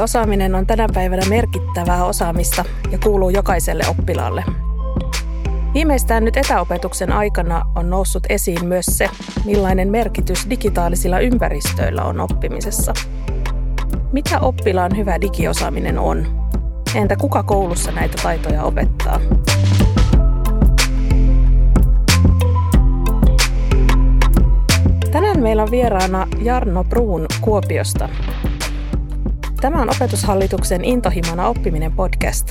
Digiosaaminen on tänä päivänä merkittävää osaamista ja kuuluu jokaiselle oppilaalle. Viimeistään nyt etäopetuksen aikana on noussut esiin myös se, millainen merkitys digitaalisilla ympäristöillä on oppimisessa. Mitä oppilaan hyvä digiosaaminen on? Entä kuka koulussa näitä taitoja opettaa? Tänään meillä on vieraana Jarno Bruun Kuopiosta, Tämä on Opetushallituksen Intohimona oppiminen podcast.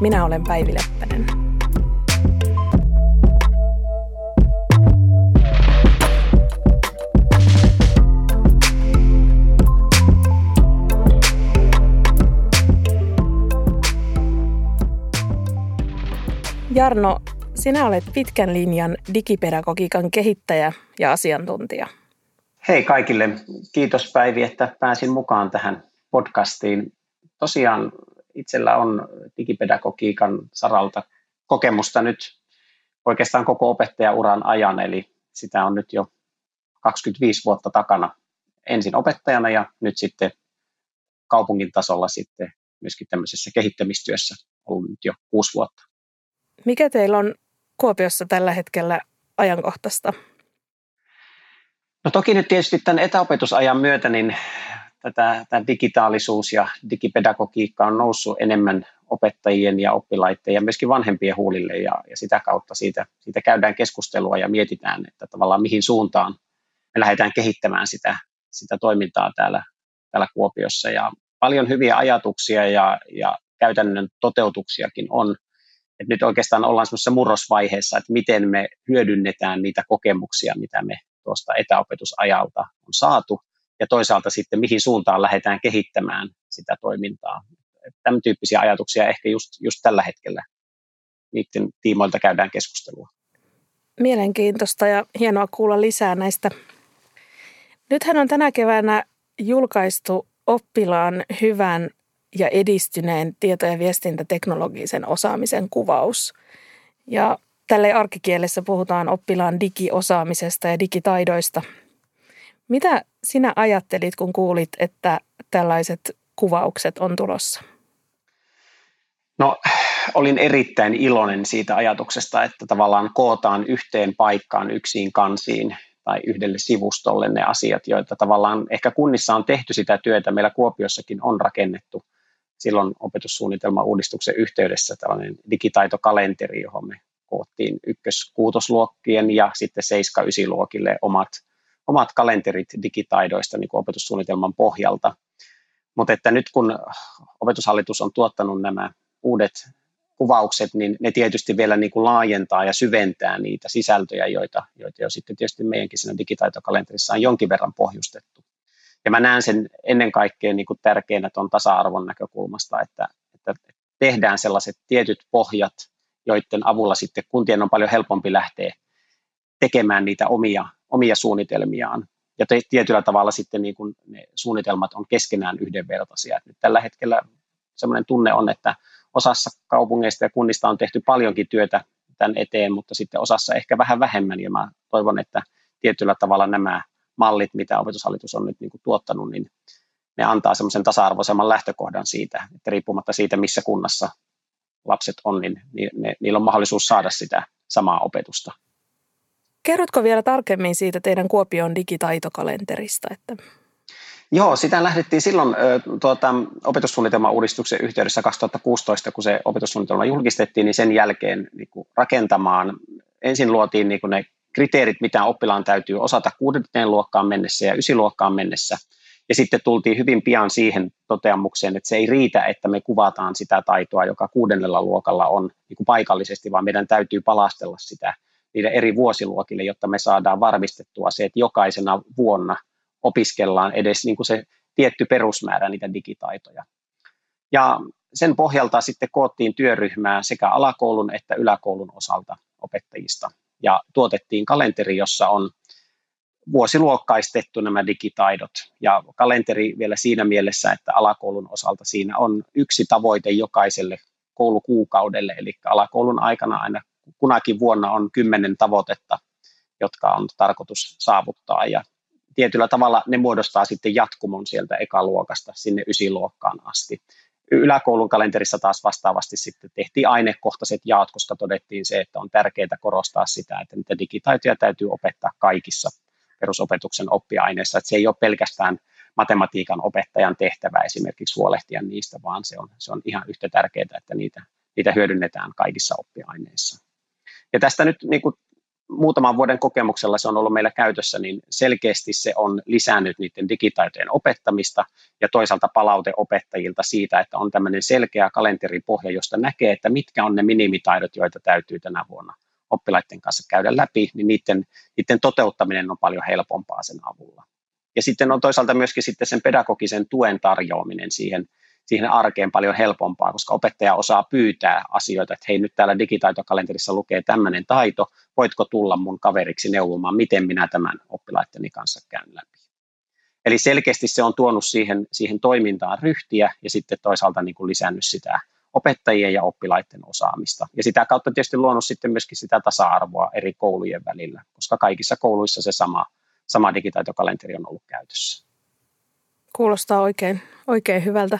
Minä olen Päivi Leppänen. Jarno, sinä olet pitkän linjan digipedagogiikan kehittäjä ja asiantuntija. Hei kaikille. Kiitos Päivi, että pääsin mukaan tähän podcastiin. Tosiaan itsellä on digipedagogiikan saralta kokemusta nyt oikeastaan koko opettajauran ajan, eli sitä on nyt jo 25 vuotta takana ensin opettajana ja nyt sitten kaupungin tasolla sitten myöskin tämmöisessä kehittämistyössä ollut nyt jo kuusi vuotta. Mikä teillä on Kuopiossa tällä hetkellä ajankohtaista? No toki nyt tietysti tämän etäopetusajan myötä niin tätä, tämä digitaalisuus ja digipedagogiikka on noussut enemmän opettajien ja oppilaiden ja myöskin vanhempien huulille ja, ja sitä kautta siitä, siitä käydään keskustelua ja mietitään, että tavallaan mihin suuntaan me lähdetään kehittämään sitä, sitä toimintaa täällä, täällä Kuopiossa ja paljon hyviä ajatuksia ja, ja käytännön toteutuksiakin on. Et nyt oikeastaan ollaan semmoisessa murrosvaiheessa, että miten me hyödynnetään niitä kokemuksia, mitä me tuosta etäopetusajalta on saatu – ja toisaalta sitten mihin suuntaan lähdetään kehittämään sitä toimintaa. Tämän tyyppisiä ajatuksia ehkä just, just tällä hetkellä niiden tiimoilta käydään keskustelua. Mielenkiintoista ja hienoa kuulla lisää näistä. Nythän on tänä keväänä julkaistu oppilaan hyvän ja edistyneen tieto- ja viestintäteknologisen osaamisen kuvaus. Ja tälle arkikielessä puhutaan oppilaan digiosaamisesta ja digitaidoista – mitä sinä ajattelit, kun kuulit, että tällaiset kuvaukset on tulossa? No, olin erittäin iloinen siitä ajatuksesta, että tavallaan kootaan yhteen paikkaan yksiin kansiin tai yhdelle sivustolle ne asiat, joita tavallaan ehkä kunnissa on tehty sitä työtä. Meillä Kuopiossakin on rakennettu silloin opetussuunnitelman uudistuksen yhteydessä tällainen digitaitokalenteri, johon me koottiin ykkös-kuutosluokkien ja sitten seiska-ysiluokille omat omat kalenterit digitaidoista niin kuin opetussuunnitelman pohjalta. Mutta että nyt kun opetushallitus on tuottanut nämä uudet kuvaukset, niin ne tietysti vielä niin kuin laajentaa ja syventää niitä sisältöjä, joita, joita jo sitten tietysti meidänkin siinä digitaitokalenterissa on jonkin verran pohjustettu. Ja mä näen sen ennen kaikkea niin kuin tärkeänä tuon tasa-arvon näkökulmasta, että, että tehdään sellaiset tietyt pohjat, joiden avulla sitten kuntien on paljon helpompi lähteä tekemään niitä omia omia suunnitelmiaan. Ja tietyllä tavalla sitten niin kuin ne suunnitelmat on keskenään yhdenvertaisia. nyt tällä hetkellä sellainen tunne on, että osassa kaupungeista ja kunnista on tehty paljonkin työtä tämän eteen, mutta sitten osassa ehkä vähän vähemmän. Ja mä toivon, että tietyllä tavalla nämä mallit, mitä opetushallitus on nyt niin kuin tuottanut, niin ne antaa semmoisen tasa-arvoisemman lähtökohdan siitä, että riippumatta siitä, missä kunnassa lapset on, niin ne, niillä on mahdollisuus saada sitä samaa opetusta. Kerrotko vielä tarkemmin siitä teidän Kuopion digitaitokalenterista? Että... Joo, sitä lähdettiin silloin tuota, opetussuunnitelman uudistuksen yhteydessä 2016, kun se opetussuunnitelma julkistettiin, niin sen jälkeen niin kuin rakentamaan. Ensin luotiin niin kuin ne kriteerit, mitä oppilaan täytyy osata kuudenteen luokkaan mennessä ja ysiluokkaan mennessä. Ja sitten tultiin hyvin pian siihen toteamukseen, että se ei riitä, että me kuvataan sitä taitoa, joka kuudennella luokalla on niin kuin paikallisesti, vaan meidän täytyy palastella sitä niille eri vuosiluokille, jotta me saadaan varmistettua se, että jokaisena vuonna opiskellaan edes niin kuin se tietty perusmäärä niitä digitaitoja. Ja sen pohjalta sitten koottiin työryhmää sekä alakoulun että yläkoulun osalta opettajista. Ja tuotettiin kalenteri, jossa on vuosiluokkaistettu nämä digitaidot. Ja kalenteri vielä siinä mielessä, että alakoulun osalta siinä on yksi tavoite jokaiselle koulukuukaudelle, eli alakoulun aikana aina kunakin vuonna on kymmenen tavoitetta, jotka on tarkoitus saavuttaa. Ja tietyllä tavalla ne muodostaa sitten jatkumon sieltä ekaluokasta sinne ysiluokkaan asti. Yläkoulun kalenterissa taas vastaavasti sitten tehtiin ainekohtaiset jaot, koska todettiin se, että on tärkeää korostaa sitä, että niitä digitaitoja täytyy opettaa kaikissa perusopetuksen oppiaineissa, että se ei ole pelkästään matematiikan opettajan tehtävä esimerkiksi huolehtia niistä, vaan se on, se on ihan yhtä tärkeää, että niitä, niitä hyödynnetään kaikissa oppiaineissa. Ja tästä nyt niin kuin muutaman vuoden kokemuksella se on ollut meillä käytössä, niin selkeästi se on lisännyt niiden digitaitojen opettamista ja toisaalta palaute opettajilta siitä, että on tämmöinen selkeä kalenteripohja, josta näkee, että mitkä on ne minimitaidot, joita täytyy tänä vuonna oppilaiden kanssa käydä läpi, niin niiden, niiden toteuttaminen on paljon helpompaa sen avulla. Ja sitten on toisaalta myöskin sitten sen pedagogisen tuen tarjoaminen siihen, siihen arkeen paljon helpompaa, koska opettaja osaa pyytää asioita, että hei nyt täällä digitaitokalenterissa lukee tämmöinen taito, voitko tulla mun kaveriksi neuvomaan, miten minä tämän oppilaitteni kanssa käyn läpi. Eli selkeästi se on tuonut siihen, siihen toimintaan ryhtiä ja sitten toisaalta niin kuin lisännyt sitä opettajien ja oppilaiden osaamista. Ja sitä kautta tietysti luonut sitten myöskin sitä tasa-arvoa eri koulujen välillä, koska kaikissa kouluissa se sama, sama digitaitokalenteri on ollut käytössä. Kuulostaa oikein, oikein hyvältä.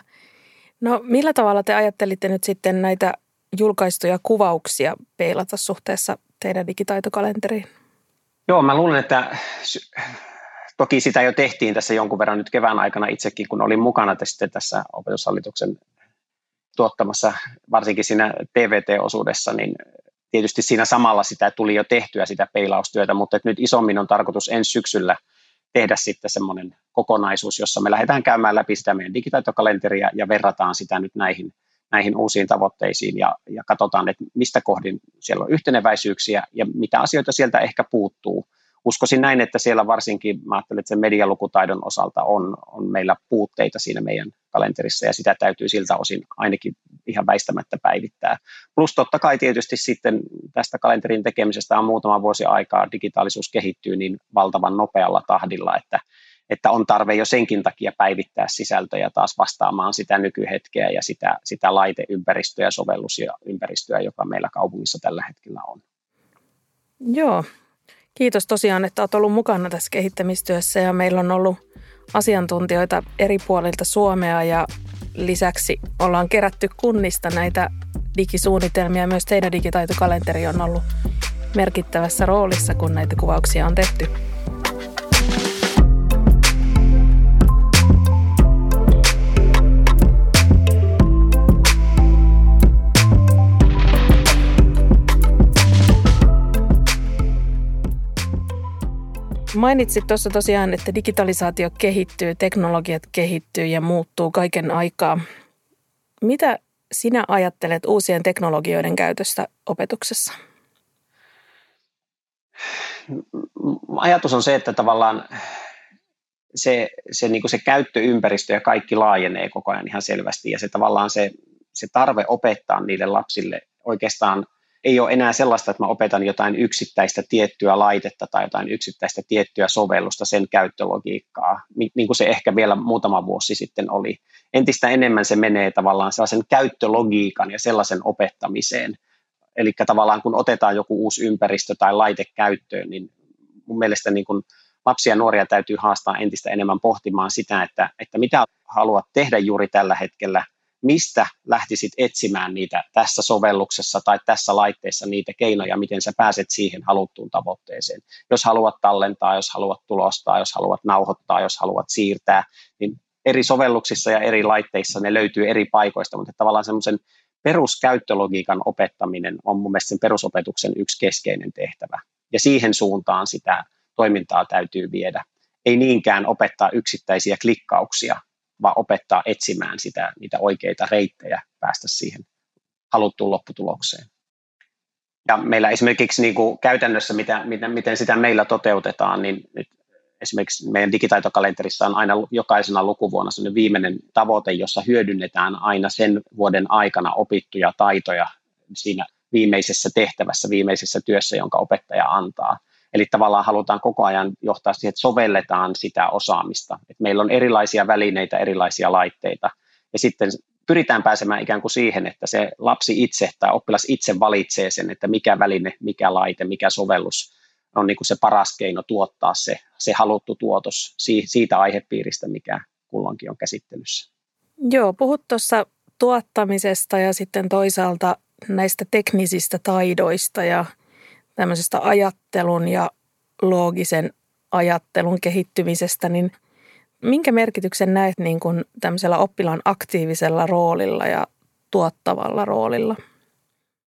No millä tavalla te ajattelitte nyt sitten näitä julkaistuja kuvauksia peilata suhteessa teidän digitaitokalenteriin? Joo, mä luulen, että toki sitä jo tehtiin tässä jonkun verran nyt kevään aikana itsekin, kun olin mukana sitten tässä opetushallituksen tuottamassa, varsinkin siinä TVT-osuudessa, niin tietysti siinä samalla sitä tuli jo tehtyä sitä peilaustyötä, mutta nyt isommin on tarkoitus ensi syksyllä – tehdä sitten semmoinen kokonaisuus, jossa me lähdetään käymään läpi sitä meidän digitaitokalenteria ja verrataan sitä nyt näihin, näihin uusiin tavoitteisiin ja, ja katsotaan, että mistä kohdin siellä on yhteneväisyyksiä ja mitä asioita sieltä ehkä puuttuu uskoisin näin, että siellä varsinkin, mä ajattelen, että sen medialukutaidon osalta on, on meillä puutteita siinä meidän kalenterissa ja sitä täytyy siltä osin ainakin ihan väistämättä päivittää. Plus totta kai tietysti sitten tästä kalenterin tekemisestä on muutama vuosi aikaa, digitaalisuus kehittyy niin valtavan nopealla tahdilla, että, että on tarve jo senkin takia päivittää sisältöjä taas vastaamaan sitä nykyhetkeä ja sitä, sitä laiteympäristöä ja sovellusympäristöä, joka meillä kaupungissa tällä hetkellä on. Joo, Kiitos tosiaan, että olet ollut mukana tässä kehittämistyössä ja meillä on ollut asiantuntijoita eri puolilta Suomea ja lisäksi ollaan kerätty kunnista näitä digisuunnitelmia. Myös teidän digitaitokalenteri on ollut merkittävässä roolissa, kun näitä kuvauksia on tehty. Mainitsit tuossa tosiaan, että digitalisaatio kehittyy, teknologiat kehittyy ja muuttuu kaiken aikaa. Mitä sinä ajattelet uusien teknologioiden käytöstä opetuksessa? Ajatus on se, että tavallaan se, se, niin se käyttöympäristö ja kaikki laajenee koko ajan ihan selvästi ja se tavallaan se, se tarve opettaa niille lapsille oikeastaan ei ole enää sellaista, että mä opetan jotain yksittäistä tiettyä laitetta tai jotain yksittäistä tiettyä sovellusta, sen käyttölogiikkaa, niin kuin se ehkä vielä muutama vuosi sitten oli. Entistä enemmän se menee tavallaan sellaisen käyttölogiikan ja sellaisen opettamiseen. Eli tavallaan kun otetaan joku uusi ympäristö tai laite käyttöön, niin mun mielestä niin kuin lapsia ja nuoria täytyy haastaa entistä enemmän pohtimaan sitä, että, että mitä haluat tehdä juuri tällä hetkellä, mistä lähtisit etsimään niitä tässä sovelluksessa tai tässä laitteessa niitä keinoja, miten sä pääset siihen haluttuun tavoitteeseen. Jos haluat tallentaa, jos haluat tulostaa, jos haluat nauhoittaa, jos haluat siirtää, niin eri sovelluksissa ja eri laitteissa ne löytyy eri paikoista, mutta tavallaan semmoisen peruskäyttölogiikan opettaminen on mun mielestä sen perusopetuksen yksi keskeinen tehtävä. Ja siihen suuntaan sitä toimintaa täytyy viedä. Ei niinkään opettaa yksittäisiä klikkauksia, vaan opettaa etsimään sitä, niitä oikeita reittejä päästä siihen haluttuun lopputulokseen. Ja meillä esimerkiksi niin kuin käytännössä, mitä, miten, miten sitä meillä toteutetaan, niin nyt esimerkiksi meidän digitaitokalenterissa on aina jokaisena lukuvuonna sellainen viimeinen tavoite, jossa hyödynnetään aina sen vuoden aikana opittuja taitoja siinä viimeisessä tehtävässä, viimeisessä työssä, jonka opettaja antaa. Eli tavallaan halutaan koko ajan johtaa siihen, että sovelletaan sitä osaamista. Että meillä on erilaisia välineitä, erilaisia laitteita. Ja sitten pyritään pääsemään ikään kuin siihen, että se lapsi itse tai oppilas itse valitsee sen, että mikä väline, mikä laite, mikä sovellus on niin kuin se paras keino tuottaa se, se haluttu tuotos siitä aihepiiristä, mikä kulloinkin on käsittelyssä. Joo, puhut tuossa tuottamisesta ja sitten toisaalta näistä teknisistä taidoista ja tämmöisestä ajattelun ja loogisen ajattelun kehittymisestä, niin minkä merkityksen näet niin kuin tämmöisellä oppilaan aktiivisella roolilla ja tuottavalla roolilla?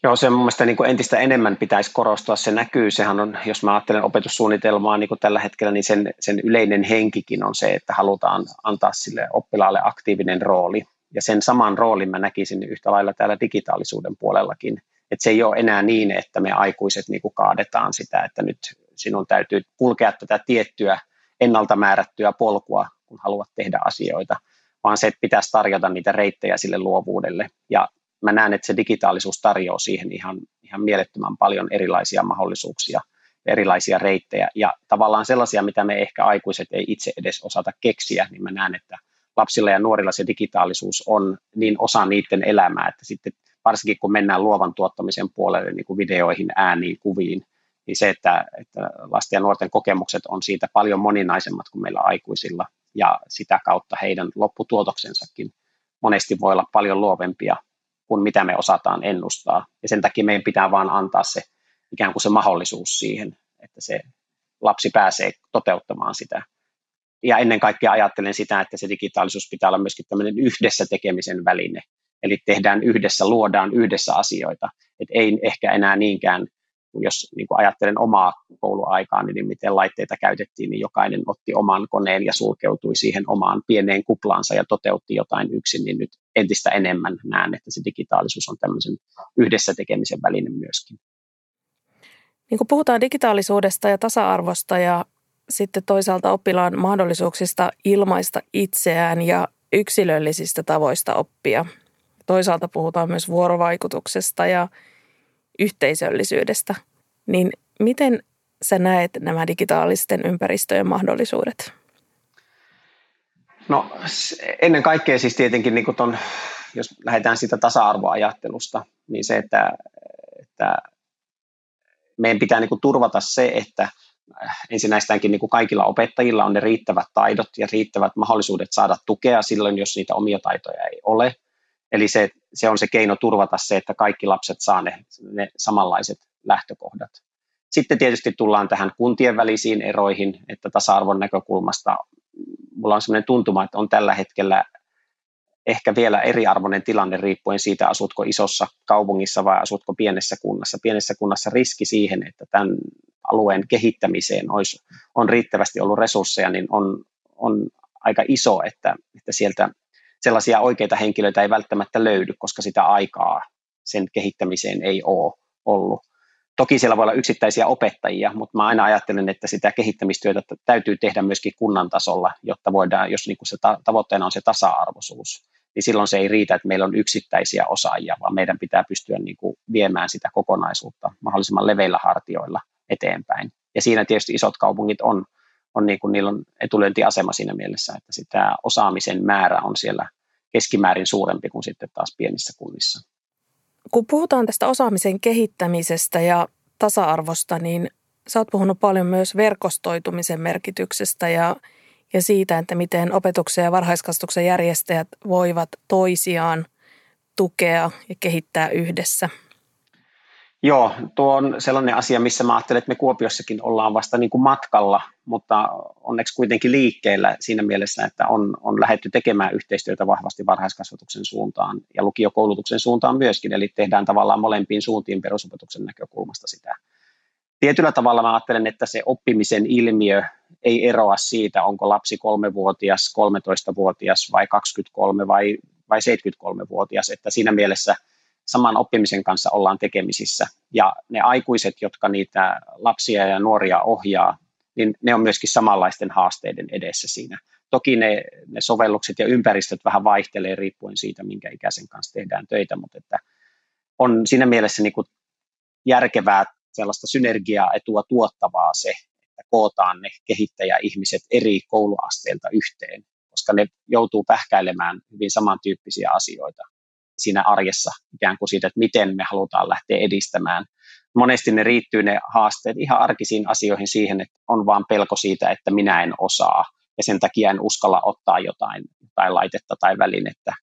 Joo, se mun mielestä niin kuin entistä enemmän pitäisi korostua. Se näkyy, sehän on, jos mä ajattelen opetussuunnitelmaa niin kuin tällä hetkellä, niin sen, sen yleinen henkikin on se, että halutaan antaa sille oppilaalle aktiivinen rooli. Ja sen saman roolin mä näkisin yhtä lailla täällä digitaalisuuden puolellakin. Että se ei ole enää niin, että me aikuiset niin kuin kaadetaan sitä, että nyt sinun täytyy kulkea tätä tiettyä ennalta määrättyä polkua, kun haluat tehdä asioita, vaan se, että pitäisi tarjota niitä reittejä sille luovuudelle. Ja mä näen, että se digitaalisuus tarjoaa siihen ihan, ihan mielettömän paljon erilaisia mahdollisuuksia, erilaisia reittejä ja tavallaan sellaisia, mitä me ehkä aikuiset ei itse edes osata keksiä, niin mä näen, että lapsilla ja nuorilla se digitaalisuus on niin osa niiden elämää, että sitten varsinkin kun mennään luovan tuottamisen puolelle niin kuin videoihin, ääniin, kuviin, niin se, että, että lasten ja nuorten kokemukset on siitä paljon moninaisemmat kuin meillä aikuisilla ja sitä kautta heidän lopputuotoksensakin monesti voi olla paljon luovempia kuin mitä me osataan ennustaa. Ja sen takia meidän pitää vaan antaa se ikään kuin se mahdollisuus siihen, että se lapsi pääsee toteuttamaan sitä. Ja ennen kaikkea ajattelen sitä, että se digitaalisuus pitää olla myöskin tämmöinen yhdessä tekemisen väline. Eli tehdään yhdessä, luodaan yhdessä asioita. Et ei ehkä enää niinkään jos niin kuin ajattelen omaa kouluaikaa, niin miten laitteita käytettiin, niin jokainen otti oman koneen ja sulkeutui siihen omaan pieneen kuplaansa ja toteutti jotain yksin, niin nyt entistä enemmän näen, että se digitaalisuus on tämmöisen yhdessä tekemisen väline myöskin. Niin kun puhutaan digitaalisuudesta ja tasa-arvosta ja sitten toisaalta oppilaan mahdollisuuksista ilmaista itseään ja yksilöllisistä tavoista oppia. Toisaalta puhutaan myös vuorovaikutuksesta ja yhteisöllisyydestä, niin miten sä näet nämä digitaalisten ympäristöjen mahdollisuudet? No ennen kaikkea siis tietenkin, niin ton, jos lähdetään siitä tasa-arvoajattelusta, niin se, että, että meidän pitää niin turvata se, että ensinnäistäänkin niin kaikilla opettajilla on ne riittävät taidot ja riittävät mahdollisuudet saada tukea silloin, jos niitä omia taitoja ei ole – Eli se, se on se keino turvata se, että kaikki lapset saa ne, ne samanlaiset lähtökohdat. Sitten tietysti tullaan tähän kuntien välisiin eroihin, että tasa-arvon näkökulmasta mulla on sellainen tuntuma, että on tällä hetkellä ehkä vielä eriarvoinen tilanne riippuen siitä, asutko isossa kaupungissa vai asutko pienessä kunnassa. Pienessä kunnassa riski siihen, että tämän alueen kehittämiseen olisi, on riittävästi ollut resursseja, niin on, on aika iso, että, että sieltä sellaisia oikeita henkilöitä ei välttämättä löydy, koska sitä aikaa sen kehittämiseen ei ole ollut. Toki siellä voi olla yksittäisiä opettajia, mutta mä aina ajattelen, että sitä kehittämistyötä täytyy tehdä myöskin kunnan tasolla, jotta voidaan, jos niin kuin se tavoitteena on se tasa-arvoisuus, niin silloin se ei riitä, että meillä on yksittäisiä osaajia, vaan meidän pitää pystyä niin kuin viemään sitä kokonaisuutta mahdollisimman leveillä hartioilla eteenpäin. Ja siinä tietysti isot kaupungit on on niin kuin, niillä on etulyöntiasema siinä mielessä, että sitä osaamisen määrä on siellä keskimäärin suurempi kuin sitten taas pienissä kunnissa. Kun puhutaan tästä osaamisen kehittämisestä ja tasa-arvosta, niin sä oot puhunut paljon myös verkostoitumisen merkityksestä ja, ja siitä, että miten opetuksen ja varhaiskasvatuksen järjestäjät voivat toisiaan tukea ja kehittää yhdessä – Joo, tuo on sellainen asia, missä mä ajattelen, että me Kuopiossakin ollaan vasta niin kuin matkalla, mutta onneksi kuitenkin liikkeellä siinä mielessä, että on, on lähdetty tekemään yhteistyötä vahvasti varhaiskasvatuksen suuntaan ja lukiokoulutuksen suuntaan myöskin, eli tehdään tavallaan molempiin suuntiin perusopetuksen näkökulmasta sitä. Tietyllä tavalla mä ajattelen, että se oppimisen ilmiö ei eroa siitä, onko lapsi kolmevuotias, 13-vuotias vai 23 vai, vai 73-vuotias, että siinä mielessä – saman oppimisen kanssa ollaan tekemisissä. Ja ne aikuiset, jotka niitä lapsia ja nuoria ohjaa, niin ne on myöskin samanlaisten haasteiden edessä siinä. Toki ne, ne sovellukset ja ympäristöt vähän vaihtelee riippuen siitä, minkä ikäisen kanssa tehdään töitä, mutta että on siinä mielessä niin kuin järkevää sellaista synergiaetua tuottavaa se, että kootaan ne kehittäjäihmiset eri kouluasteilta yhteen, koska ne joutuu pähkäilemään hyvin samantyyppisiä asioita siinä arjessa ikään kuin siitä, että miten me halutaan lähteä edistämään monesti ne riittyy ne haasteet ihan arkisiin asioihin siihen, että on vaan pelko siitä, että minä en osaa ja sen takia en uskalla ottaa jotain, tai laitetta tai välinettä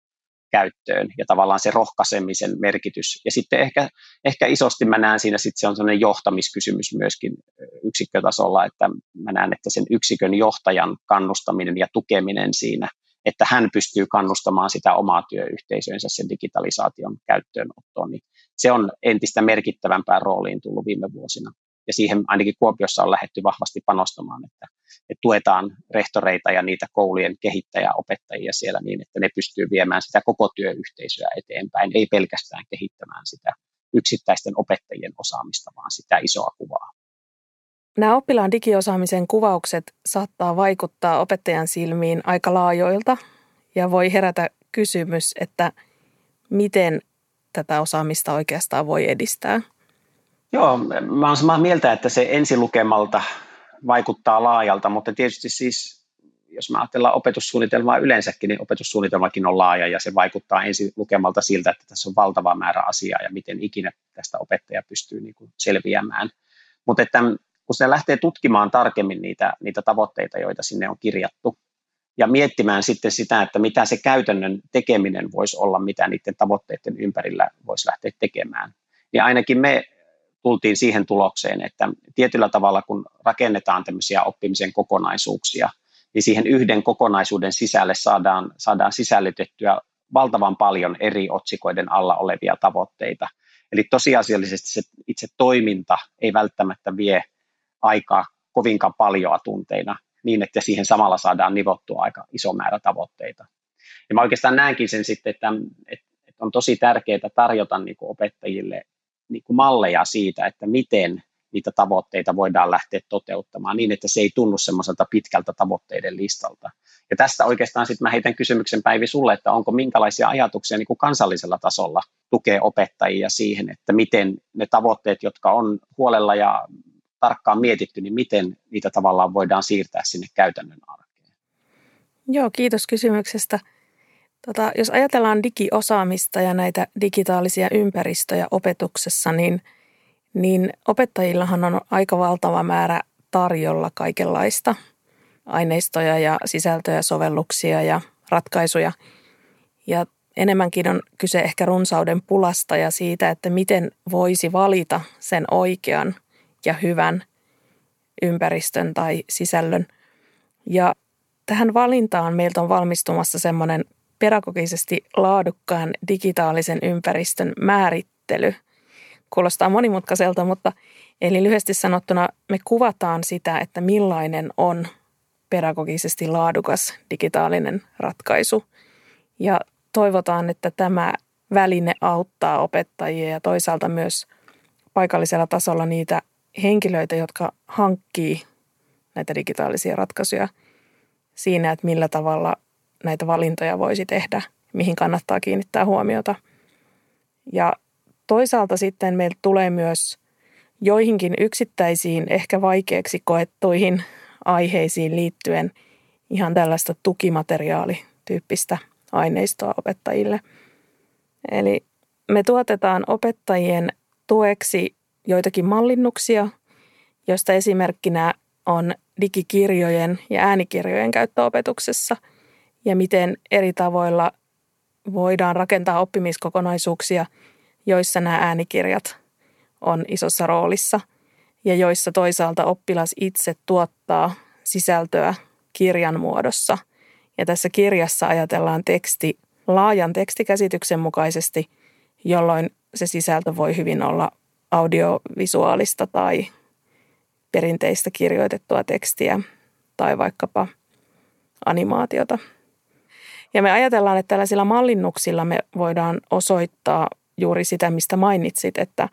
käyttöön ja tavallaan se rohkaisemisen merkitys. Ja sitten ehkä, ehkä isosti mä näen siinä sitten se on sellainen johtamiskysymys myöskin yksikkötasolla, että mä näen, että sen yksikön johtajan kannustaminen ja tukeminen siinä, että hän pystyy kannustamaan sitä omaa työyhteisönsä sen digitalisaation käyttöönottoon, niin se on entistä merkittävämpään rooliin tullut viime vuosina. Ja siihen ainakin Kuopiossa on lähetty vahvasti panostamaan, että, että tuetaan rehtoreita ja niitä koulujen kehittäjäopettajia siellä niin, että ne pystyy viemään sitä koko työyhteisöä eteenpäin, ei pelkästään kehittämään sitä yksittäisten opettajien osaamista, vaan sitä isoa kuvaa. Nämä oppilaan digiosaamisen kuvaukset saattaa vaikuttaa opettajan silmiin aika laajoilta ja voi herätä kysymys, että miten tätä osaamista oikeastaan voi edistää? Joo, mä olen samaa mieltä, että se ensilukemalta vaikuttaa laajalta, mutta tietysti siis jos mä ajatellaan opetussuunnitelmaa yleensäkin, niin opetussuunnitelmakin on laaja ja se vaikuttaa ensi lukemalta siltä, että tässä on valtava määrä asiaa ja miten ikinä tästä opettaja pystyy niin kuin selviämään. Mutta että kun se lähtee tutkimaan tarkemmin niitä, niitä tavoitteita, joita sinne on kirjattu, ja miettimään sitten sitä, että mitä se käytännön tekeminen voisi olla, mitä niiden tavoitteiden ympärillä voisi lähteä tekemään. Niin ainakin me tultiin siihen tulokseen, että tietyllä tavalla kun rakennetaan tämmöisiä oppimisen kokonaisuuksia, niin siihen yhden kokonaisuuden sisälle saadaan, saadaan sisällytettyä valtavan paljon eri otsikoiden alla olevia tavoitteita. Eli tosiasiallisesti se itse toiminta ei välttämättä vie aikaa kovinkaan paljon tunteina, niin, että siihen samalla saadaan nivottua aika iso määrä tavoitteita. Ja mä oikeastaan näenkin sen sitten, että, että on tosi tärkeää tarjota niin kuin opettajille niin kuin malleja siitä, että miten niitä tavoitteita voidaan lähteä toteuttamaan niin, että se ei tunnu semmoiselta pitkältä tavoitteiden listalta. Ja tästä oikeastaan sitten mä heitän kysymyksen Päivi sulle, että onko minkälaisia ajatuksia niin kuin kansallisella tasolla tukee opettajia siihen, että miten ne tavoitteet, jotka on huolella ja tarkkaan mietitty, niin miten niitä tavallaan voidaan siirtää sinne käytännön arkeen? Joo, kiitos kysymyksestä. Tota, jos ajatellaan digiosaamista ja näitä digitaalisia ympäristöjä opetuksessa, niin, niin opettajillahan on aika valtava määrä tarjolla kaikenlaista aineistoja ja sisältöjä, sovelluksia ja ratkaisuja. Ja enemmänkin on kyse ehkä runsauden pulasta ja siitä, että miten voisi valita sen oikean – ja hyvän ympäristön tai sisällön. Ja tähän valintaan meiltä on valmistumassa semmoinen pedagogisesti laadukkaan digitaalisen ympäristön määrittely. Kuulostaa monimutkaiselta, mutta eli lyhyesti sanottuna me kuvataan sitä, että millainen on pedagogisesti laadukas digitaalinen ratkaisu. Ja toivotaan, että tämä väline auttaa opettajia ja toisaalta myös paikallisella tasolla niitä henkilöitä, jotka hankkii näitä digitaalisia ratkaisuja siinä, että millä tavalla näitä valintoja voisi tehdä, mihin kannattaa kiinnittää huomiota. Ja toisaalta sitten meiltä tulee myös joihinkin yksittäisiin, ehkä vaikeaksi koettuihin aiheisiin liittyen ihan tällaista tukimateriaalityyppistä aineistoa opettajille. Eli me tuotetaan opettajien tueksi joitakin mallinnuksia, joista esimerkkinä on digikirjojen ja äänikirjojen käyttöopetuksessa ja miten eri tavoilla voidaan rakentaa oppimiskokonaisuuksia, joissa nämä äänikirjat on isossa roolissa ja joissa toisaalta oppilas itse tuottaa sisältöä kirjan muodossa. Ja tässä kirjassa ajatellaan teksti laajan tekstikäsityksen mukaisesti, jolloin se sisältö voi hyvin olla audiovisuaalista tai perinteistä kirjoitettua tekstiä tai vaikkapa animaatiota. Ja me ajatellaan, että tällaisilla mallinnuksilla me voidaan osoittaa juuri sitä, mistä mainitsit, että,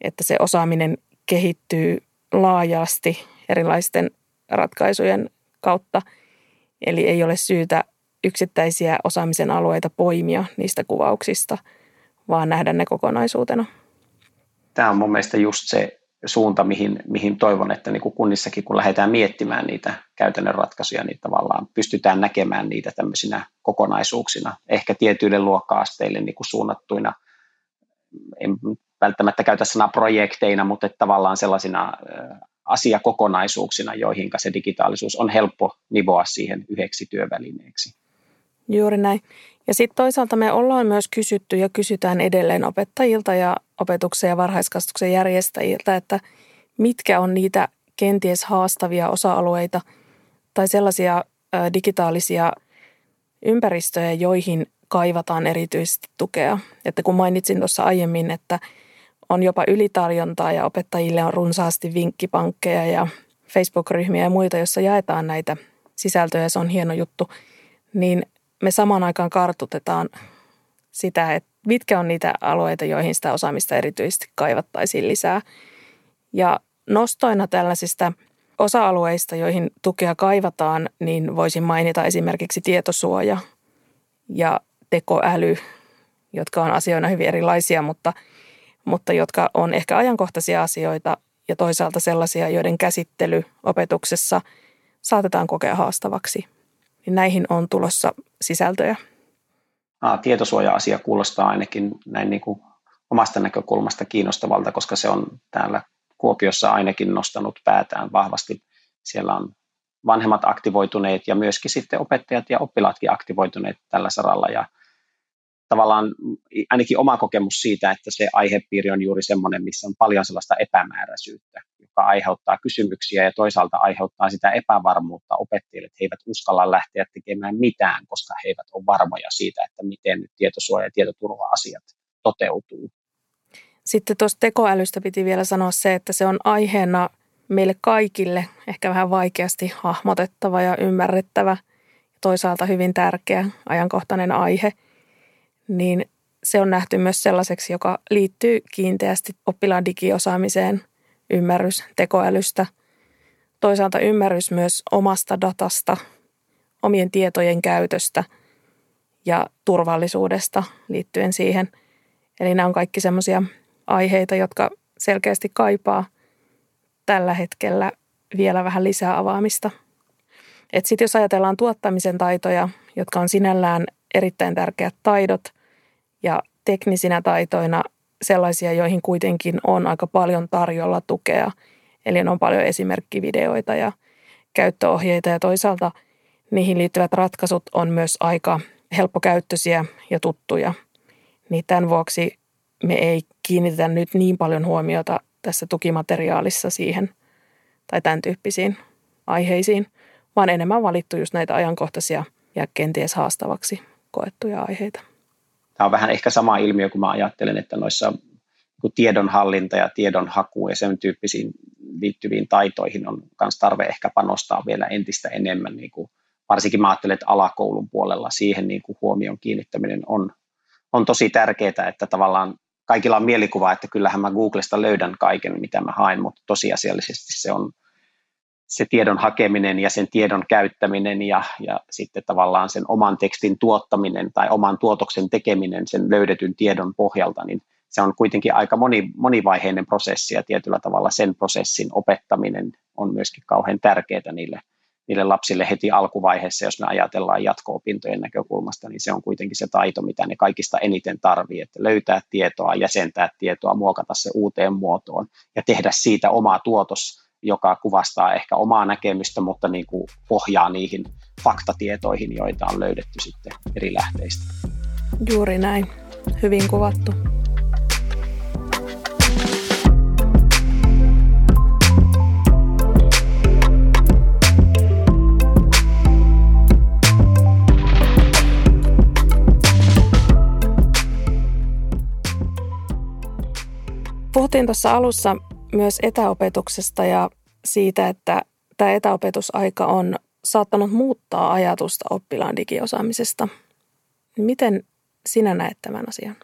että se osaaminen kehittyy laajasti erilaisten ratkaisujen kautta. Eli ei ole syytä yksittäisiä osaamisen alueita poimia niistä kuvauksista, vaan nähdä ne kokonaisuutena tämä on mun mielestä just se suunta, mihin, mihin toivon, että niin kuin kunnissakin, kun lähdetään miettimään niitä käytännön ratkaisuja, niin tavallaan pystytään näkemään niitä tämmöisinä kokonaisuuksina, ehkä tietyille luokka-asteille niin kuin suunnattuina. En välttämättä käytä sanaa projekteina, mutta että tavallaan sellaisina asiakokonaisuuksina, joihin se digitaalisuus on helppo nivoa siihen yhdeksi työvälineeksi. Juuri näin. Ja sitten toisaalta me ollaan myös kysytty ja kysytään edelleen opettajilta ja opetuksen ja varhaiskasvatuksen järjestäjiltä, että mitkä on niitä kenties haastavia osa-alueita tai sellaisia digitaalisia ympäristöjä, joihin kaivataan erityisesti tukea. Että kun mainitsin tuossa aiemmin, että on jopa ylitarjontaa ja opettajille on runsaasti vinkkipankkeja ja Facebook-ryhmiä ja muita, joissa jaetaan näitä sisältöjä, se on hieno juttu, niin me samaan aikaan kartutetaan sitä, että mitkä on niitä alueita, joihin sitä osaamista erityisesti kaivattaisiin lisää. Ja nostoina tällaisista osa-alueista, joihin tukea kaivataan, niin voisin mainita esimerkiksi tietosuoja ja tekoäly, jotka on asioina hyvin erilaisia, mutta, mutta jotka on ehkä ajankohtaisia asioita ja toisaalta sellaisia, joiden käsittely opetuksessa saatetaan kokea haastavaksi. Niin näihin on tulossa sisältöjä. Ah, tietosuoja-asia kuulostaa ainakin näin niin kuin omasta näkökulmasta kiinnostavalta, koska se on täällä Kuopiossa ainakin nostanut päätään vahvasti. Siellä on vanhemmat aktivoituneet ja myöskin sitten opettajat ja oppilaatkin aktivoituneet tällä saralla. Ja tavallaan ainakin oma kokemus siitä, että se aihepiiri on juuri semmoinen, missä on paljon sellaista epämääräisyyttä, joka aiheuttaa kysymyksiä ja toisaalta aiheuttaa sitä epävarmuutta opettajille, että he eivät uskalla lähteä tekemään mitään, koska he eivät ole varmoja siitä, että miten nyt tietosuoja- ja tietoturva-asiat toteutuu. Sitten tuosta tekoälystä piti vielä sanoa se, että se on aiheena meille kaikille ehkä vähän vaikeasti hahmotettava ja ymmärrettävä, toisaalta hyvin tärkeä ajankohtainen aihe, niin se on nähty myös sellaiseksi, joka liittyy kiinteästi oppilaan digiosaamiseen, ymmärrys tekoälystä, toisaalta ymmärrys myös omasta datasta, omien tietojen käytöstä ja turvallisuudesta liittyen siihen. Eli nämä on kaikki semmoisia aiheita, jotka selkeästi kaipaa tällä hetkellä vielä vähän lisää avaamista. Sitten jos ajatellaan tuottamisen taitoja, jotka on sinällään erittäin tärkeät taidot ja teknisinä taitoina sellaisia, joihin kuitenkin on aika paljon tarjolla tukea. Eli on paljon esimerkkivideoita ja käyttöohjeita ja toisaalta niihin liittyvät ratkaisut on myös aika helppokäyttöisiä ja tuttuja. Niin tämän vuoksi me ei kiinnitetä nyt niin paljon huomiota tässä tukimateriaalissa siihen tai tämän tyyppisiin aiheisiin, vaan enemmän valittu just näitä ajankohtaisia ja kenties haastavaksi koettuja aiheita. Tämä on vähän ehkä sama ilmiö, kun mä ajattelen, että noissa tiedonhallinta ja tiedonhaku ja sen tyyppisiin liittyviin taitoihin on myös tarve ehkä panostaa vielä entistä enemmän. Niin kuin, varsinkin mä ajattelen, että alakoulun puolella siihen niin kuin huomion kiinnittäminen on, on tosi tärkeää, että tavallaan kaikilla on mielikuva, että kyllähän mä Googlesta löydän kaiken, mitä mä haen, mutta tosiasiallisesti se on se tiedon hakeminen ja sen tiedon käyttäminen ja, ja sitten tavallaan sen oman tekstin tuottaminen tai oman tuotoksen tekeminen sen löydetyn tiedon pohjalta, niin se on kuitenkin aika moni, monivaiheinen prosessi ja tietyllä tavalla sen prosessin opettaminen on myöskin kauhean tärkeää niille niille lapsille heti alkuvaiheessa, jos me ajatellaan jatko-opintojen näkökulmasta, niin se on kuitenkin se taito, mitä ne kaikista eniten tarvii, että löytää tietoa, jäsentää tietoa, muokata se uuteen muotoon ja tehdä siitä oma tuotos, joka kuvastaa ehkä omaa näkemystä, mutta niin kuin pohjaa niihin faktatietoihin, joita on löydetty sitten eri lähteistä. Juuri näin. Hyvin kuvattu. Puhuttiin tuossa alussa myös etäopetuksesta ja siitä, että tämä etäopetusaika on saattanut muuttaa ajatusta oppilaan digiosaamisesta. Miten sinä näet tämän asian?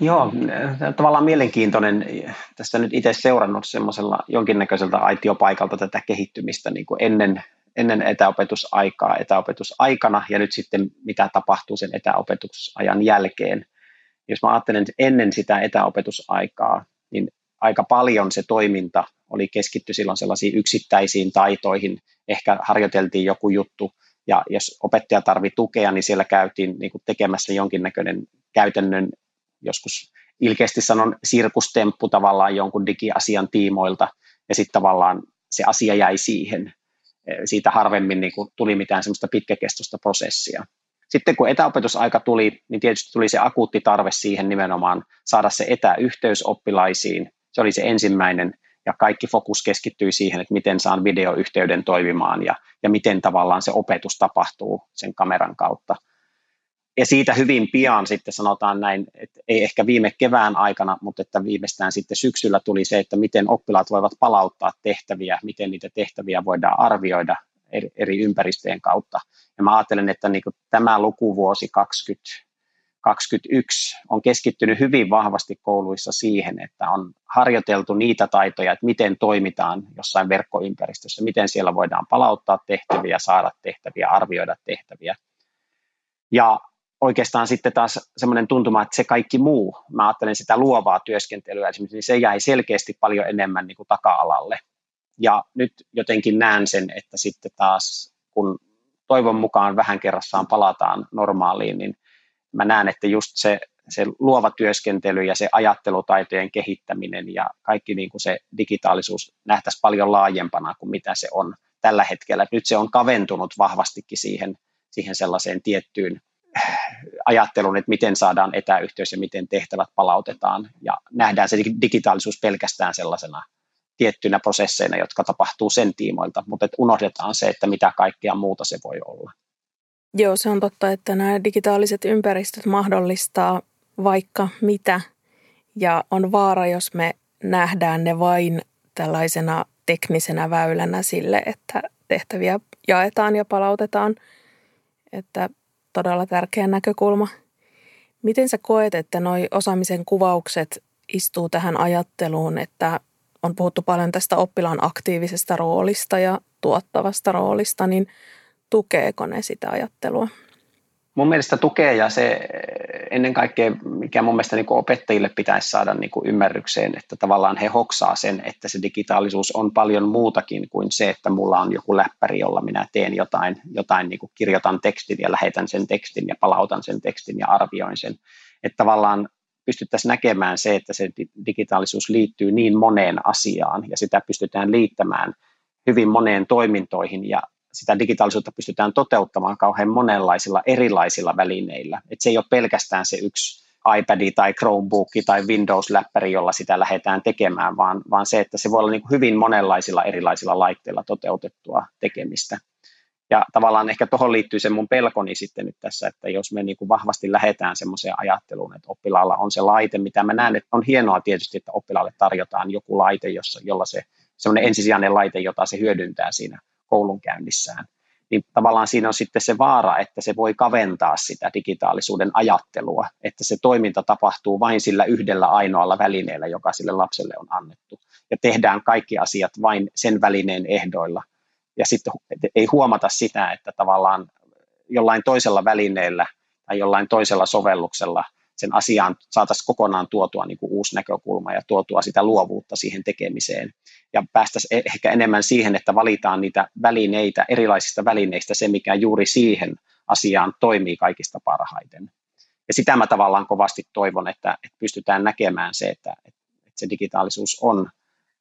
Joo, tavallaan mielenkiintoinen. Tässä nyt itse seurannut semmoisella jonkinnäköiseltä aitiopaikalta tätä kehittymistä niin kuin ennen, ennen etäopetusaikaa, etäopetusaikana ja nyt sitten mitä tapahtuu sen etäopetusajan jälkeen jos mä ajattelen ennen sitä etäopetusaikaa, niin aika paljon se toiminta oli keskitty silloin sellaisiin yksittäisiin taitoihin. Ehkä harjoiteltiin joku juttu, ja jos opettaja tarvitsi tukea, niin siellä käytiin niin kuin tekemässä jonkinnäköinen käytännön joskus ilkeästi sanon sirkustemppu tavallaan jonkun digiasian tiimoilta ja sitten tavallaan se asia jäi siihen. Siitä harvemmin niin kuin tuli mitään semmoista pitkäkestoista prosessia. Sitten kun etäopetusaika tuli, niin tietysti tuli se akuutti tarve siihen nimenomaan saada se etäyhteys oppilaisiin. Se oli se ensimmäinen ja kaikki fokus keskittyi siihen, että miten saan videoyhteyden toimimaan ja, ja miten tavallaan se opetus tapahtuu sen kameran kautta. Ja siitä hyvin pian sitten sanotaan näin, että ei ehkä viime kevään aikana, mutta että viimeistään sitten syksyllä tuli se, että miten oppilaat voivat palauttaa tehtäviä, miten niitä tehtäviä voidaan arvioida eri, ympäristöjen kautta. Ja mä ajattelen, että niin tämä lukuvuosi 2021 on keskittynyt hyvin vahvasti kouluissa siihen, että on harjoiteltu niitä taitoja, että miten toimitaan jossain verkkoympäristössä, miten siellä voidaan palauttaa tehtäviä, saada tehtäviä, arvioida tehtäviä. Ja oikeastaan sitten taas semmoinen tuntuma, että se kaikki muu, mä ajattelen sitä luovaa työskentelyä esimerkiksi, niin se jäi selkeästi paljon enemmän niin kuin taka-alalle. Ja nyt jotenkin näen sen, että sitten taas kun toivon mukaan vähän kerrassaan palataan normaaliin, niin mä näen, että just se, se luova työskentely ja se ajattelutaitojen kehittäminen ja kaikki niin kuin se digitaalisuus nähtäisi paljon laajempana kuin mitä se on tällä hetkellä. Nyt se on kaventunut vahvastikin siihen, siihen sellaiseen tiettyyn ajatteluun, että miten saadaan etäyhteys ja miten tehtävät palautetaan. Ja nähdään se digitaalisuus pelkästään sellaisena tiettynä prosesseina, jotka tapahtuu sen tiimoilta, mutta unohdetaan se, että mitä kaikkea muuta se voi olla. Joo, se on totta, että nämä digitaaliset ympäristöt mahdollistaa vaikka mitä, ja on vaara, jos me nähdään ne vain tällaisena teknisenä väylänä sille, että tehtäviä jaetaan ja palautetaan, että todella tärkeä näkökulma. Miten sä koet, että noi osaamisen kuvaukset istuu tähän ajatteluun, että on puhuttu paljon tästä oppilaan aktiivisesta roolista ja tuottavasta roolista, niin tukeeko ne sitä ajattelua? Mun mielestä tukee ja se ennen kaikkea, mikä mun mielestä niin opettajille pitäisi saada niin kuin ymmärrykseen, että tavallaan he hoksaa sen, että se digitaalisuus on paljon muutakin kuin se, että mulla on joku läppäri, jolla minä teen jotain, jotain niin kuin kirjoitan tekstin ja lähetän sen tekstin ja palautan sen tekstin ja arvioin sen. Että tavallaan pystyttäisiin näkemään se, että se digitaalisuus liittyy niin moneen asiaan ja sitä pystytään liittämään hyvin moneen toimintoihin ja sitä digitaalisuutta pystytään toteuttamaan kauhean monenlaisilla erilaisilla välineillä. Et se ei ole pelkästään se yksi iPad tai Chromebook tai Windows-läppäri, jolla sitä lähdetään tekemään, vaan, vaan se, että se voi olla niin hyvin monenlaisilla erilaisilla laitteilla toteutettua tekemistä. Ja tavallaan ehkä tuohon liittyy se mun pelkoni sitten nyt tässä, että jos me niin kuin vahvasti lähdetään semmoiseen ajatteluun, että oppilaalla on se laite, mitä mä näen, että on hienoa tietysti, että oppilaalle tarjotaan joku laite, jossa, jolla se semmoinen ensisijainen laite, jota se hyödyntää siinä koulunkäynnissään, niin tavallaan siinä on sitten se vaara, että se voi kaventaa sitä digitaalisuuden ajattelua, että se toiminta tapahtuu vain sillä yhdellä ainoalla välineellä, joka sille lapselle on annettu. Ja tehdään kaikki asiat vain sen välineen ehdoilla. Ja sitten ei huomata sitä, että tavallaan jollain toisella välineellä tai jollain toisella sovelluksella sen asiaan saataisiin kokonaan tuotua niin kuin uusi näkökulma ja tuotua sitä luovuutta siihen tekemiseen. Ja päästäisiin e- ehkä enemmän siihen, että valitaan niitä välineitä, erilaisista välineistä se, mikä juuri siihen asiaan toimii kaikista parhaiten. Ja sitä mä tavallaan kovasti toivon, että, että pystytään näkemään se, että, että se digitaalisuus on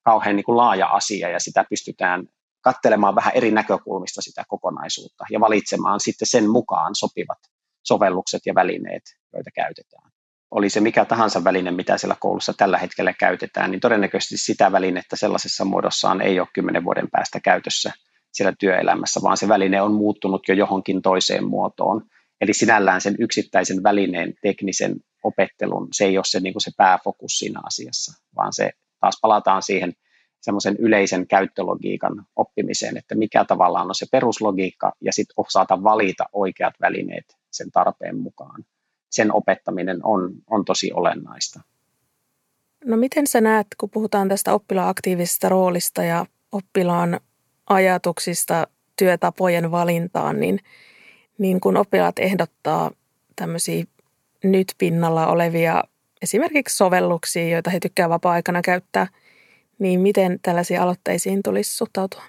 kauhean niin kuin laaja asia ja sitä pystytään katselemaan vähän eri näkökulmista sitä kokonaisuutta ja valitsemaan sitten sen mukaan sopivat sovellukset ja välineet, joita käytetään. Oli se mikä tahansa väline, mitä siellä koulussa tällä hetkellä käytetään, niin todennäköisesti sitä välinettä sellaisessa muodossaan ei ole kymmenen vuoden päästä käytössä siellä työelämässä, vaan se väline on muuttunut jo johonkin toiseen muotoon. Eli sinällään sen yksittäisen välineen teknisen opettelun, se ei ole se, niin kuin se pääfokus siinä asiassa, vaan se taas palataan siihen semmoisen yleisen käyttölogiikan oppimiseen, että mikä tavallaan on se peruslogiikka ja sitten osata valita oikeat välineet sen tarpeen mukaan. Sen opettaminen on, on tosi olennaista. No miten sä näet, kun puhutaan tästä oppilaan aktiivisesta roolista ja oppilaan ajatuksista työtapojen valintaan, niin, niin kun oppilaat ehdottaa tämmöisiä nyt pinnalla olevia esimerkiksi sovelluksia, joita he tykkää vapaa-aikana käyttää, niin miten tällaisiin aloitteisiin tulisi suhtautua?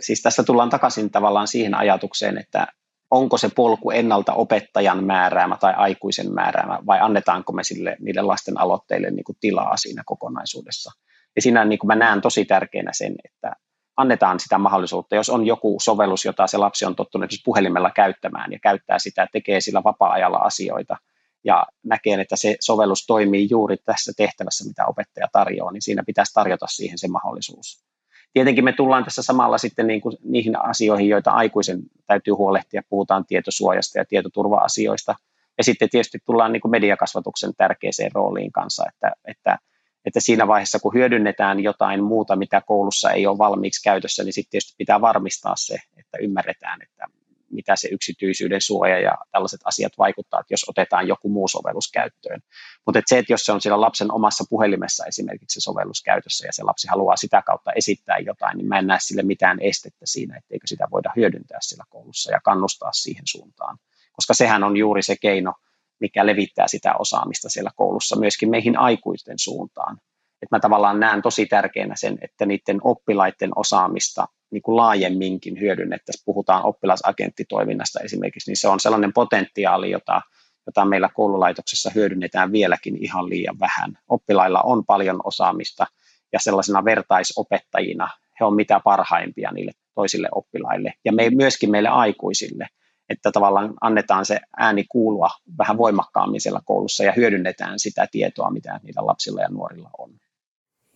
Siis tässä tullaan takaisin tavallaan siihen ajatukseen, että onko se polku ennalta opettajan määräämä tai aikuisen määräämä vai annetaanko me sille, niille lasten aloitteille niin kuin tilaa siinä kokonaisuudessa. Ja siinä niin kuin mä näen tosi tärkeänä sen, että annetaan sitä mahdollisuutta, jos on joku sovellus, jota se lapsi on tottunut puhelimella käyttämään ja käyttää sitä, tekee sillä vapaa-ajalla asioita ja näkee, että se sovellus toimii juuri tässä tehtävässä, mitä opettaja tarjoaa, niin siinä pitäisi tarjota siihen se mahdollisuus. Tietenkin me tullaan tässä samalla sitten niin kuin niihin asioihin, joita aikuisen täytyy huolehtia. Puhutaan tietosuojasta ja tietoturva-asioista. Ja sitten tietysti tullaan niin kuin mediakasvatuksen tärkeäseen rooliin kanssa, että, että, että siinä vaiheessa, kun hyödynnetään jotain muuta, mitä koulussa ei ole valmiiksi käytössä, niin sitten tietysti pitää varmistaa se, että ymmärretään, että mitä se yksityisyyden suoja ja tällaiset asiat vaikuttaa, että jos otetaan joku muu sovellus käyttöön. Mutta et se, että jos se on siellä lapsen omassa puhelimessa esimerkiksi se sovellus käytössä ja se lapsi haluaa sitä kautta esittää jotain, niin mä en näe sille mitään estettä siinä, etteikö sitä voida hyödyntää siellä koulussa ja kannustaa siihen suuntaan. Koska sehän on juuri se keino, mikä levittää sitä osaamista siellä koulussa myöskin meihin aikuisten suuntaan. Että mä tavallaan näen tosi tärkeänä sen, että niiden oppilaiden osaamista niin kuin laajemminkin hyödynnettäisiin. Puhutaan oppilasagenttitoiminnasta esimerkiksi, niin se on sellainen potentiaali, jota, jota meillä koululaitoksessa hyödynnetään vieläkin ihan liian vähän. Oppilailla on paljon osaamista ja sellaisena vertaisopettajina he on mitä parhaimpia niille toisille oppilaille ja me, myöskin meille aikuisille, että tavallaan annetaan se ääni kuulua vähän voimakkaammin siellä koulussa ja hyödynnetään sitä tietoa, mitä niillä lapsilla ja nuorilla on.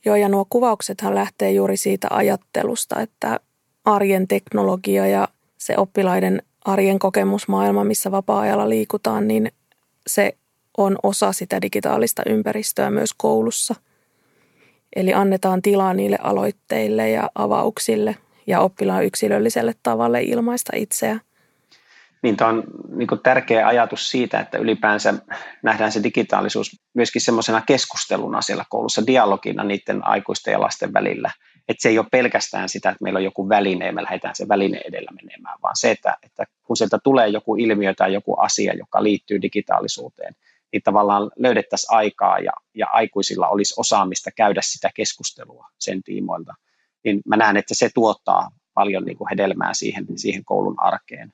Joo, ja nuo kuvauksethan lähtee juuri siitä ajattelusta, että arjen teknologia ja se oppilaiden arjen kokemusmaailma, missä vapaa-ajalla liikutaan, niin se on osa sitä digitaalista ympäristöä myös koulussa. Eli annetaan tilaa niille aloitteille ja avauksille ja oppilaan yksilölliselle tavalle ilmaista itseä. Niin tämä on niin tärkeä ajatus siitä, että ylipäänsä nähdään se digitaalisuus myöskin semmoisena keskusteluna siellä koulussa, dialogina niiden aikuisten ja lasten välillä. Että se ei ole pelkästään sitä, että meillä on joku väline ja me lähdetään se väline edellä menemään, vaan se, että, että kun sieltä tulee joku ilmiö tai joku asia, joka liittyy digitaalisuuteen, niin tavallaan löydettäisiin aikaa ja, ja aikuisilla olisi osaamista käydä sitä keskustelua sen tiimoilta. Niin mä näen, että se tuottaa paljon niin kuin hedelmää siihen, siihen koulun arkeen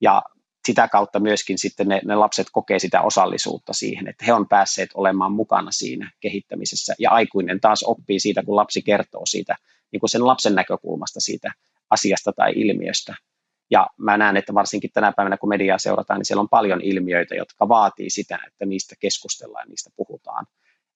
ja sitä kautta myöskin sitten ne, ne lapset kokee sitä osallisuutta siihen, että he on päässeet olemaan mukana siinä kehittämisessä ja aikuinen taas oppii siitä, kun lapsi kertoo siitä niin kuin sen lapsen näkökulmasta siitä asiasta tai ilmiöstä. Ja mä näen, että varsinkin tänä päivänä, kun mediaa seurataan, niin siellä on paljon ilmiöitä, jotka vaatii sitä, että niistä keskustellaan ja niistä puhutaan.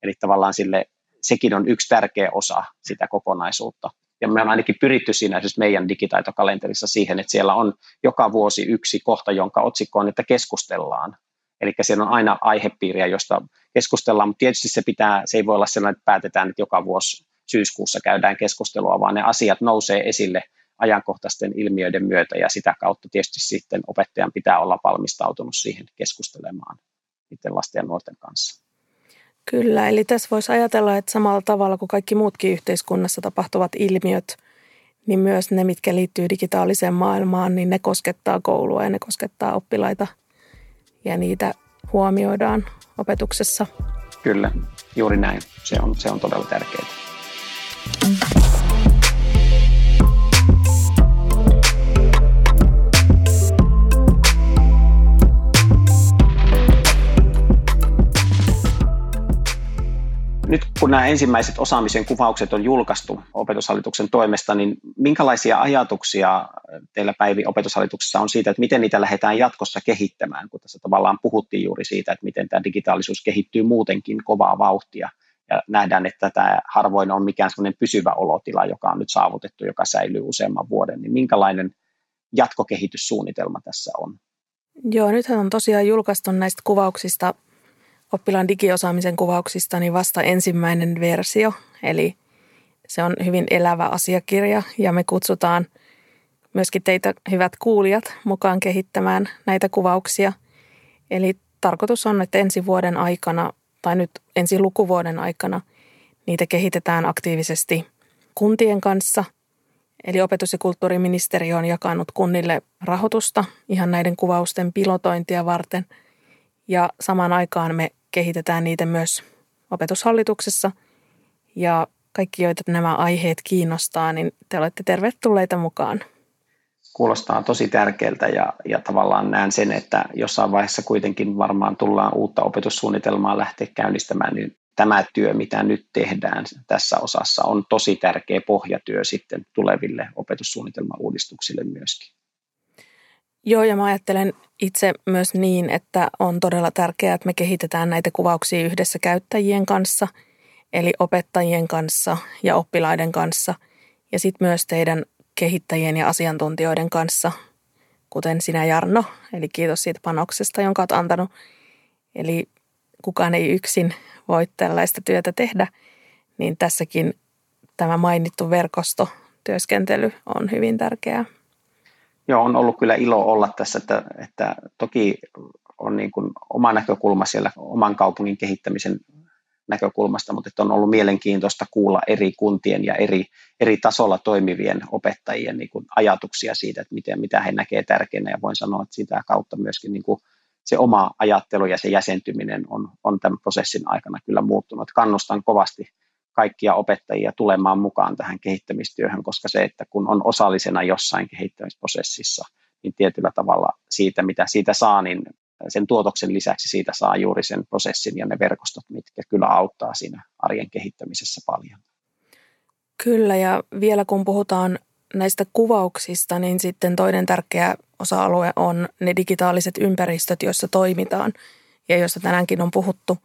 Eli tavallaan sille, sekin on yksi tärkeä osa sitä kokonaisuutta ja me on ainakin pyritty siinä siis meidän digitaitokalenterissa siihen, että siellä on joka vuosi yksi kohta, jonka otsikko on, että keskustellaan. Eli siellä on aina aihepiiriä, josta keskustellaan, mutta tietysti se, pitää, se ei voi olla sellainen, että päätetään, että joka vuosi syyskuussa käydään keskustelua, vaan ne asiat nousee esille ajankohtaisten ilmiöiden myötä ja sitä kautta tietysti sitten opettajan pitää olla valmistautunut siihen keskustelemaan niiden lasten ja nuorten kanssa. Kyllä, eli tässä voisi ajatella, että samalla tavalla kuin kaikki muutkin yhteiskunnassa tapahtuvat ilmiöt, niin myös ne, mitkä liittyy digitaaliseen maailmaan, niin ne koskettaa koulua ja ne koskettaa oppilaita ja niitä huomioidaan opetuksessa. Kyllä, juuri näin. Se on, se on todella tärkeää. Nyt kun nämä ensimmäiset osaamisen kuvaukset on julkaistu opetushallituksen toimesta, niin minkälaisia ajatuksia teillä Päivi opetushallituksessa on siitä, että miten niitä lähdetään jatkossa kehittämään, kun tässä tavallaan puhuttiin juuri siitä, että miten tämä digitaalisuus kehittyy muutenkin kovaa vauhtia ja nähdään, että tämä harvoin on mikään sellainen pysyvä olotila, joka on nyt saavutettu, joka säilyy useamman vuoden, niin minkälainen jatkokehityssuunnitelma tässä on? Joo, nythän on tosiaan julkaistu näistä kuvauksista oppilaan digiosaamisen kuvauksista niin vasta ensimmäinen versio, eli se on hyvin elävä asiakirja ja me kutsutaan myöskin teitä hyvät kuulijat mukaan kehittämään näitä kuvauksia. Eli tarkoitus on, että ensi vuoden aikana tai nyt ensi lukuvuoden aikana niitä kehitetään aktiivisesti kuntien kanssa. Eli opetus- ja kulttuuriministeriö on jakanut kunnille rahoitusta ihan näiden kuvausten pilotointia varten. Ja samaan aikaan me kehitetään niitä myös opetushallituksessa. Ja kaikki, joita nämä aiheet kiinnostaa, niin te olette tervetulleita mukaan. kuulostaa tosi tärkeältä ja, ja tavallaan näen sen, että jossain vaiheessa kuitenkin varmaan tullaan uutta opetussuunnitelmaa lähteä käynnistämään, niin tämä työ, mitä nyt tehdään tässä osassa, on tosi tärkeä pohjatyö sitten tuleville opetussuunnitelmauudistuksille myöskin. Joo, ja mä ajattelen itse myös niin, että on todella tärkeää, että me kehitetään näitä kuvauksia yhdessä käyttäjien kanssa, eli opettajien kanssa ja oppilaiden kanssa, ja sitten myös teidän kehittäjien ja asiantuntijoiden kanssa, kuten sinä Jarno, eli kiitos siitä panoksesta, jonka olet antanut. Eli kukaan ei yksin voi tällaista työtä tehdä, niin tässäkin tämä mainittu verkostotyöskentely on hyvin tärkeää. Joo, on ollut kyllä ilo olla tässä, että, että toki on niin kuin oma näkökulma siellä oman kaupungin kehittämisen näkökulmasta, mutta että on ollut mielenkiintoista kuulla eri kuntien ja eri, eri tasolla toimivien opettajien niin kuin ajatuksia siitä, että miten, mitä he näkevät tärkeänä ja voin sanoa, että sitä kautta myöskin niin kuin se oma ajattelu ja se jäsentyminen on, on tämän prosessin aikana kyllä muuttunut. Kannustan kovasti kaikkia opettajia tulemaan mukaan tähän kehittämistyöhön, koska se, että kun on osallisena jossain kehittämisprosessissa, niin tietyllä tavalla siitä, mitä siitä saa, niin sen tuotoksen lisäksi siitä saa juuri sen prosessin ja ne verkostot, mitkä kyllä auttaa siinä arjen kehittämisessä paljon. Kyllä, ja vielä kun puhutaan näistä kuvauksista, niin sitten toinen tärkeä osa-alue on ne digitaaliset ympäristöt, joissa toimitaan ja joista tänäänkin on puhuttu.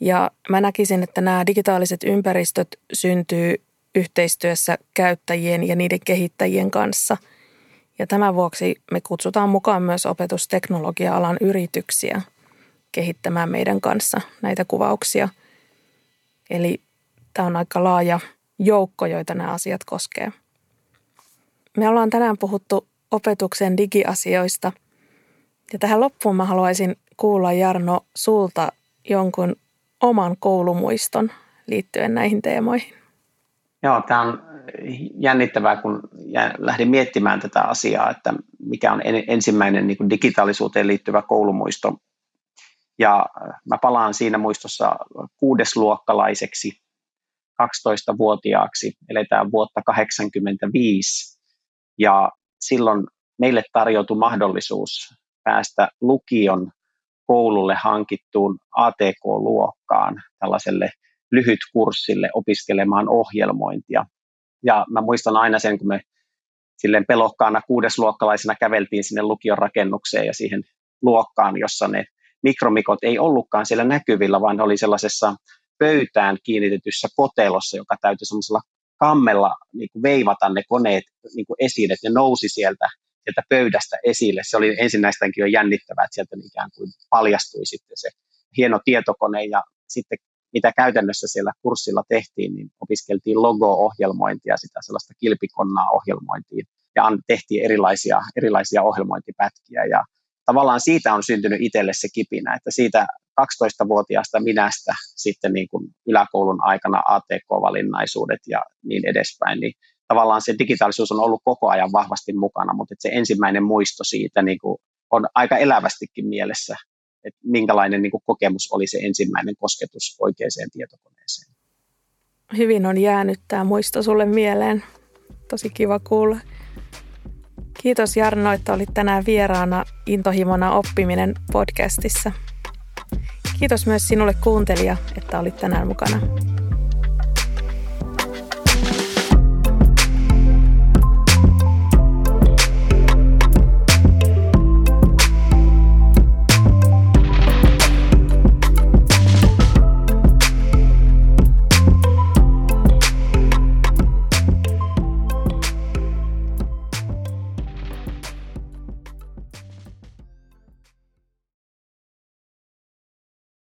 Ja mä näkisin, että nämä digitaaliset ympäristöt syntyy yhteistyössä käyttäjien ja niiden kehittäjien kanssa. Ja tämän vuoksi me kutsutaan mukaan myös opetusteknologia-alan yrityksiä kehittämään meidän kanssa näitä kuvauksia. Eli tämä on aika laaja joukko, joita nämä asiat koskevat. Me ollaan tänään puhuttu opetuksen digiasioista. Ja tähän loppuun mä haluaisin kuulla Jarno sulta jonkun oman koulumuiston liittyen näihin teemoihin. Joo, tämä on jännittävää, kun lähdin miettimään tätä asiaa, että mikä on ensimmäinen niin kuin digitaalisuuteen liittyvä koulumuisto. Ja mä palaan siinä muistossa kuudesluokkalaiseksi 12-vuotiaaksi, eletään vuotta 1985 ja silloin meille tarjoutui mahdollisuus päästä lukion koululle hankittuun ATK-luokkaan, tällaiselle lyhytkurssille opiskelemaan ohjelmointia. Ja mä muistan aina sen, kun me silleen pelokkaana kuudesluokkalaisena käveltiin sinne lukion rakennukseen ja siihen luokkaan, jossa ne mikromikot ei ollutkaan siellä näkyvillä, vaan ne oli sellaisessa pöytään kiinnitetyssä kotelossa, joka täytyi semmoisella kammella niin kuin veivata ne koneet niin kuin esiin, että ne nousi sieltä, sieltä pöydästä esille. Se oli ensinnäistäänkin jo jännittävää, että sieltä ikään kuin paljastui sitten se hieno tietokone ja sitten mitä käytännössä siellä kurssilla tehtiin, niin opiskeltiin logo-ohjelmointia, sitä sellaista kilpikonnaa ohjelmointiin ja tehtiin erilaisia, erilaisia ohjelmointipätkiä ja tavallaan siitä on syntynyt itselle se kipinä, että siitä 12-vuotiaasta minästä sitten niin kuin yläkoulun aikana ATK-valinnaisuudet ja niin edespäin, niin tavallaan se digitaalisuus on ollut koko ajan vahvasti mukana, mutta se ensimmäinen muisto siitä niin kuin on aika elävästikin mielessä, että minkälainen niin kuin kokemus oli se ensimmäinen kosketus oikeaan tietokoneeseen. Hyvin on jäänyt tämä muisto sulle mieleen. Tosi kiva kuulla. Kiitos Jarno, että olit tänään vieraana Intohimona oppiminen podcastissa. Kiitos myös sinulle kuuntelija, että olit tänään mukana.